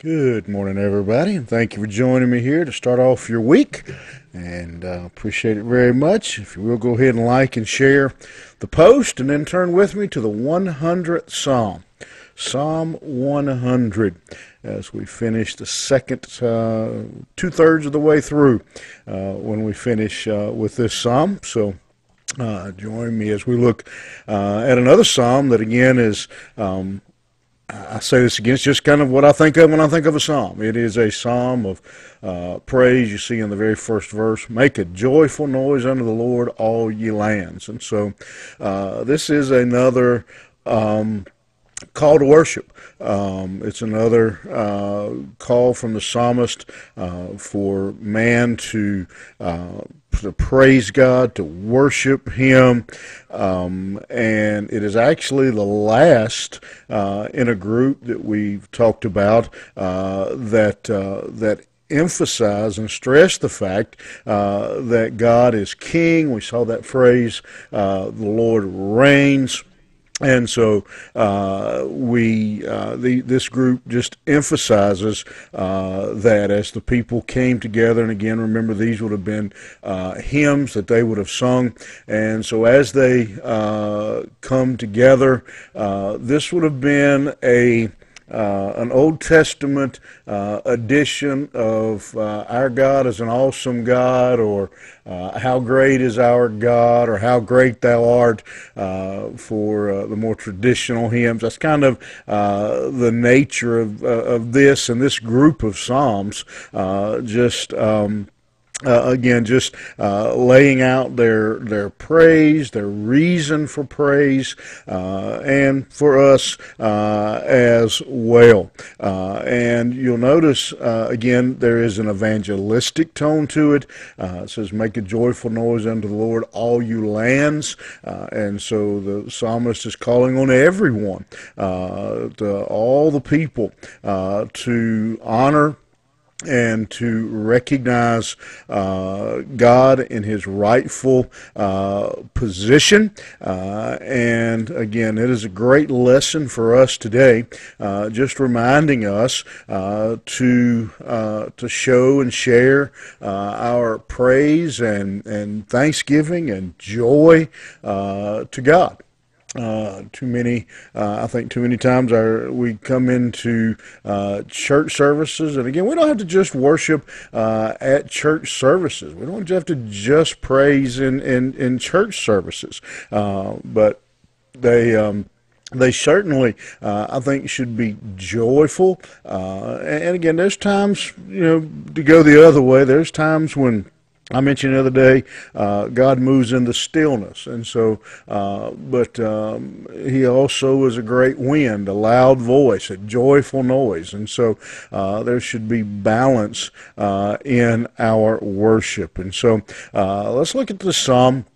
Good morning, everybody, and thank you for joining me here to start off your week. And uh, appreciate it very much. If you will, go ahead and like and share the post, and then turn with me to the 100th Psalm, Psalm 100, as we finish the second uh, two thirds of the way through uh, when we finish uh, with this psalm. So. Uh, join me as we look uh, at another psalm that again is um, I say this again, it's just kind of what I think of when I think of a psalm. It is a psalm of uh, praise. You see in the very first verse, make a joyful noise unto the Lord, all ye lands. And so uh, this is another um, call to worship. Um, it's another uh, call from the psalmist uh, for man to uh, to praise God, to worship Him, um, and it is actually the last uh, in a group that we've talked about uh, that uh, that emphasize and stress the fact that God is King. We saw that phrase, "The Lord reigns." And so uh, we, uh, the, this group just emphasizes uh, that as the people came together, and again, remember these would have been uh, hymns that they would have sung. And so as they uh, come together, uh, this would have been a uh, an Old Testament uh, edition of uh, Our God is an Awesome God, or uh, How Great is Our God, or How Great Thou Art uh, for uh, the more traditional hymns. That's kind of the nature of, of this and this group of Psalms. just. Um, uh, again, just uh, laying out their their praise, their reason for praise, uh, and for us uh, as well. Uh, and you'll notice uh, again there is an evangelistic tone to it. it says, "Make a joyful noise unto the Lord, all you lands," and so the psalmist is calling on everyone, to all the people, to honor and to recognize uh, God in His rightful uh, position. Uh, and again, it is a great lesson for us today, uh, just reminding us uh, to uh, to show and share our praise and and thanksgiving and joy to God. Uh, too many, uh, I think, too many times our we come into uh, church services, and again, we don't have to just worship uh, at church services. We don't have to just praise in in, in church services, uh, but they. Um, they certainly, uh, I think, should be joyful. Uh, and, and, again, there's times, you know, to go the other way. There's times when I mentioned the other day, uh, God moves in the stillness, and so, uh, but um, He also is a great wind, a loud voice, a joyful noise, and so uh, there should be balance uh, in our worship. And so, uh, let's look at the psalm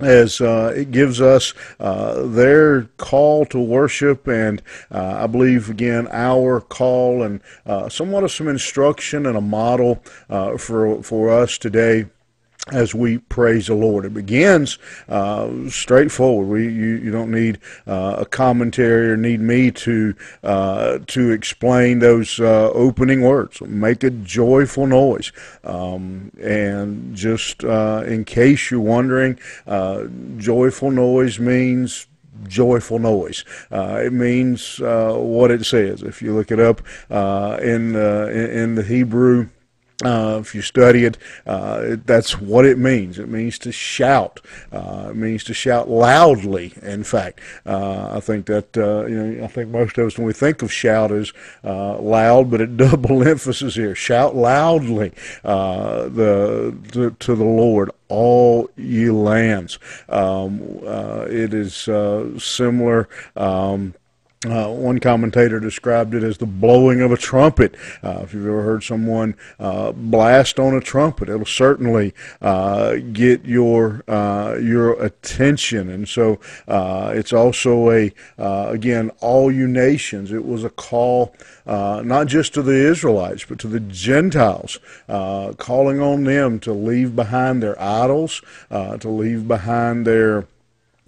as uh, it gives us uh, their call to worship, and uh, I believe again our call and somewhat of some instruction and a model for for us today as we praise the Lord. It begins uh, straightforward. We you, you don't need uh, a commentary or need me to uh, to explain those uh, opening words. Make a joyful noise, um, and just uh, in case you're wondering, uh, joyful noise means joyful noise. Uh, it means uh, what it says. If you look it up uh, in, in, in the Hebrew uh, if you study it, uh, that's what it means. It means to shout. Uh, it means to shout loudly. In fact, uh, I think that uh, you know, I think most of us, when we think of shout, is uh, loud, but it double emphasis here. Shout loudly the to, to, the Lord, all ye lands. Um, it is similar. Um, uh, one commentator described it as the blowing of a trumpet. Uh, if you've ever heard someone uh, blast on a trumpet, it'll certainly uh, get your uh, your attention. And so uh, it's also a again all you nations. It was a call not just to the Israelites but to the Gentiles, calling on them to leave behind their idols, to leave behind their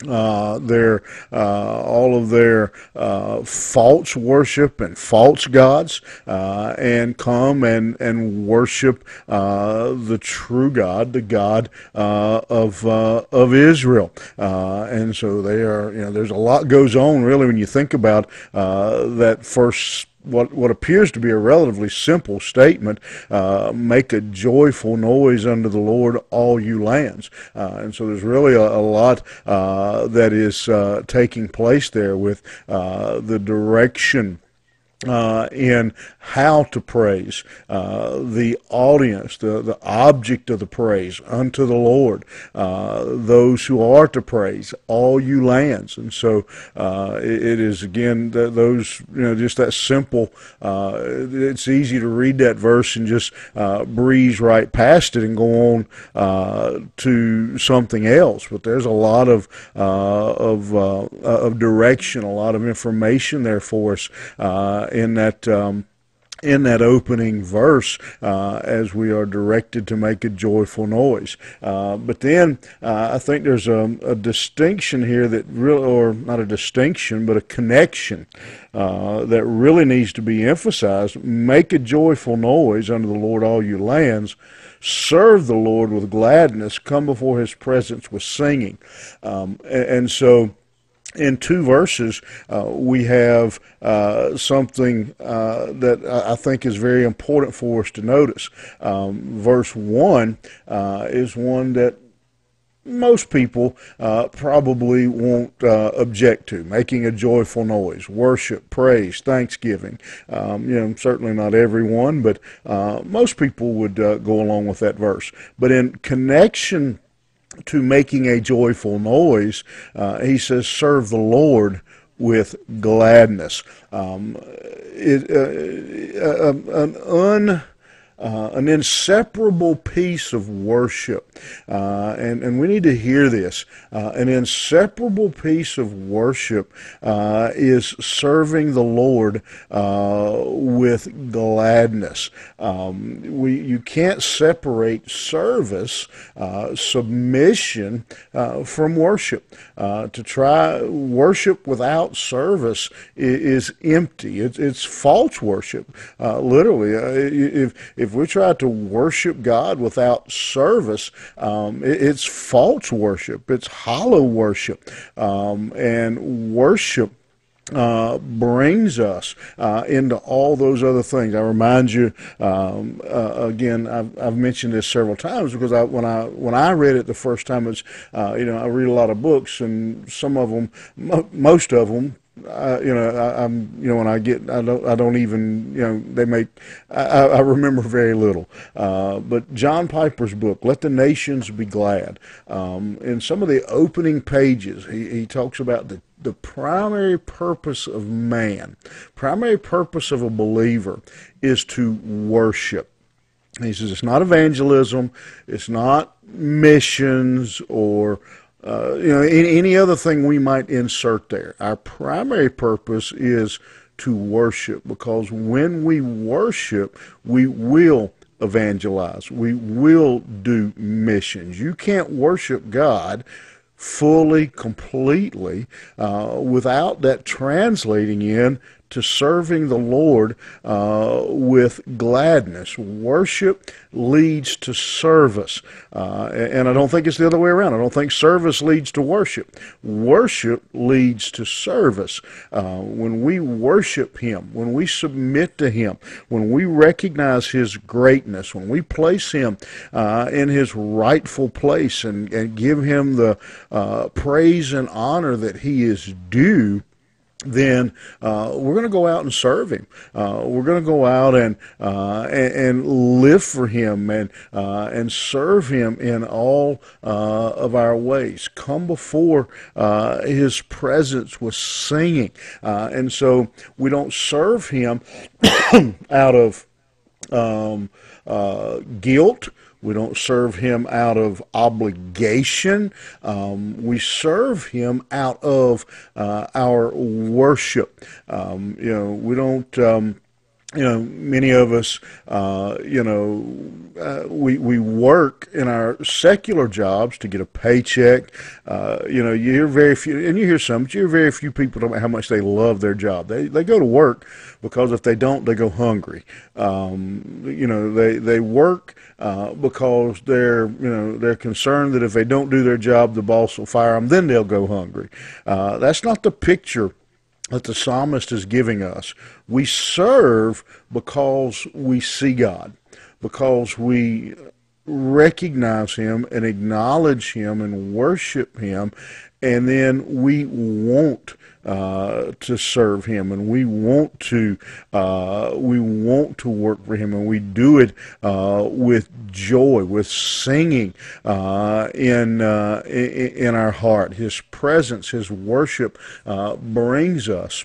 uh, their uh, all of their uh, false worship and false gods, uh, and come and and worship uh, the true God, the God uh, of of Israel. and so they are, you know, there's a lot goes on really when you think about that first what what appears to be a relatively simple statement, uh, make a joyful noise unto the Lord, all you lands. Uh, and so there's really a, a lot uh, that is uh, taking place there with uh, the direction uh, in how to praise uh, the audience, the, the object of the praise unto the Lord, uh, those who are to praise, all you lands. And so uh, it, it is again those, you know, just that simple. Uh, it's easy to read that verse and just uh, breeze right past it and go on to something else. But there's a lot of of of direction, a lot of information there for us in that um, in that opening verse uh, as we are directed to make a joyful noise. Uh, but then uh, I think there's a, a, distinction here that really, or not a distinction, but a connection uh, that really needs to be emphasized. Make a joyful noise unto the Lord, all you lands. Serve the Lord with gladness. Come before his presence with singing. Um, and, and so in two verses, uh, we have uh, something uh, that I think is very important for us to notice. Um, verse 1 uh, is one that most people uh, probably won't uh, object to making a joyful noise, worship, praise, thanksgiving. Um, you know, certainly not everyone, but most people would go along with that verse. But in connection to making a joyful noise, uh, he says, serve the Lord with gladness. Um, it, uh, uh an un uh, an inseparable piece of worship. Uh, and, and we need to hear this. Uh, an inseparable piece of worship uh, is serving the Lord uh, with gladness. Um, we, you can't separate service, uh, submission from worship. to try worship without service is, is empty. It's, it's false worship, literally. if, if if we try to worship God without service, um, it, it's false worship. It's hollow worship. Um, and worship uh, brings us uh, into all those other things. I remind you um, uh, again. I've, I've, mentioned this several times because I, when I when I read it the first time, it's uh, you know I read a lot of books and some of them, mo- most of them, I, you know, I, am you know, when I get, I don't, I don't even, you know, they make, I, I remember very little. Uh, but John Piper's book, Let the Nations Be Glad, um, in some of the opening pages, he, he talks about the, the primary purpose of man, primary purpose of a believer is to worship. he says it's not evangelism, it's not missions or uh, you know, any, any other thing we might insert there. Our primary purpose is to worship because when we worship, we will evangelize. We will do missions. You can't worship God fully, completely, uh, without that translating in to serving the Lord uh, with gladness. Worship leads to service. Uh, and I don't think it's the other way around. I don't think service leads to worship. Worship leads to service. Uh, when we worship Him, when we submit to Him, when we recognize His greatness, when we place Him uh, in His rightful place and, and give Him the uh, praise and honor that He is due, then uh, we're going to go out and serve him. Uh, we're going to go out and, uh, and, and live for him and uh, and serve him in all uh, of our ways. Come before uh, his presence with singing, and so we don't serve him out of um, guilt. We don't serve him out of obligation. Um, we serve him out of uh, our worship. Um, you know, we don't. Um, you know, many of us, uh, you know, uh, we we work in our secular jobs to get a paycheck. Uh, you know, you hear very few, and you hear some, but you hear very few people about how much they love their job. They they go to work because if they don't, they go hungry. Um, you know, they they work uh, because they're you know they're concerned that if they don't do their job, the boss will fire them. Then they'll go hungry. Uh, that's not the picture that the psalmist is giving us. We serve because we see God, because we recognize Him and acknowledge Him and worship Him, and then we want uh, to serve Him, and we want to uh, we want to work for Him, and we do it uh, with joy, with singing uh, in, uh, in, our heart. His presence, His worship uh, brings us.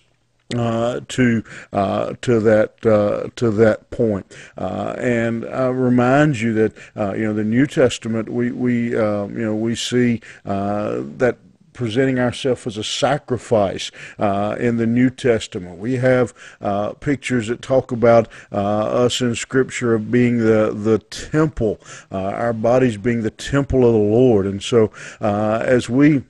Uh, to uh, to that uh, to that point, and I remind you that you know the New Testament we we you know we see that presenting ourselves as a sacrifice uh, in the New Testament. We have uh, pictures that talk about uh, us in Scripture of being the the temple, uh, our bodies being the temple of the Lord, and so uh, as we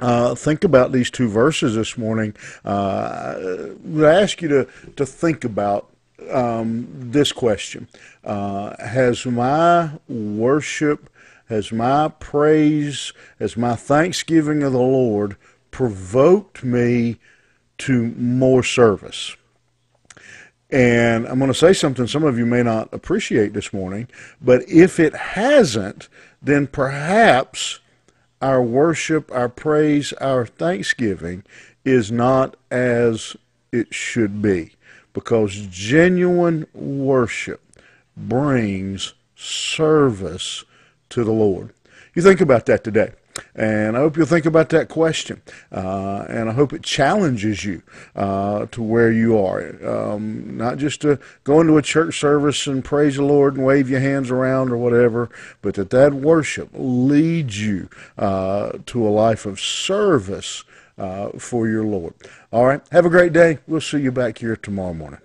uh, think about these two verses this morning. Uh, I ask you to, to think about um, this question uh, Has my worship has my praise, as my thanksgiving of the Lord provoked me to more service? And I'm going to say something some of you may not appreciate this morning, but if it hasn't, then perhaps our worship, our praise, our thanksgiving is not as it should be. Because genuine worship brings service to the Lord. You think about that today. And I hope you'll think about that question. Uh, and I hope it challenges you uh, to where you are. Um, not just to go into a church service and praise the Lord and wave your hands around or whatever, but that that worship leads you uh, to a life of service uh, for your Lord. All right. Have a great day. We'll see you back here tomorrow morning.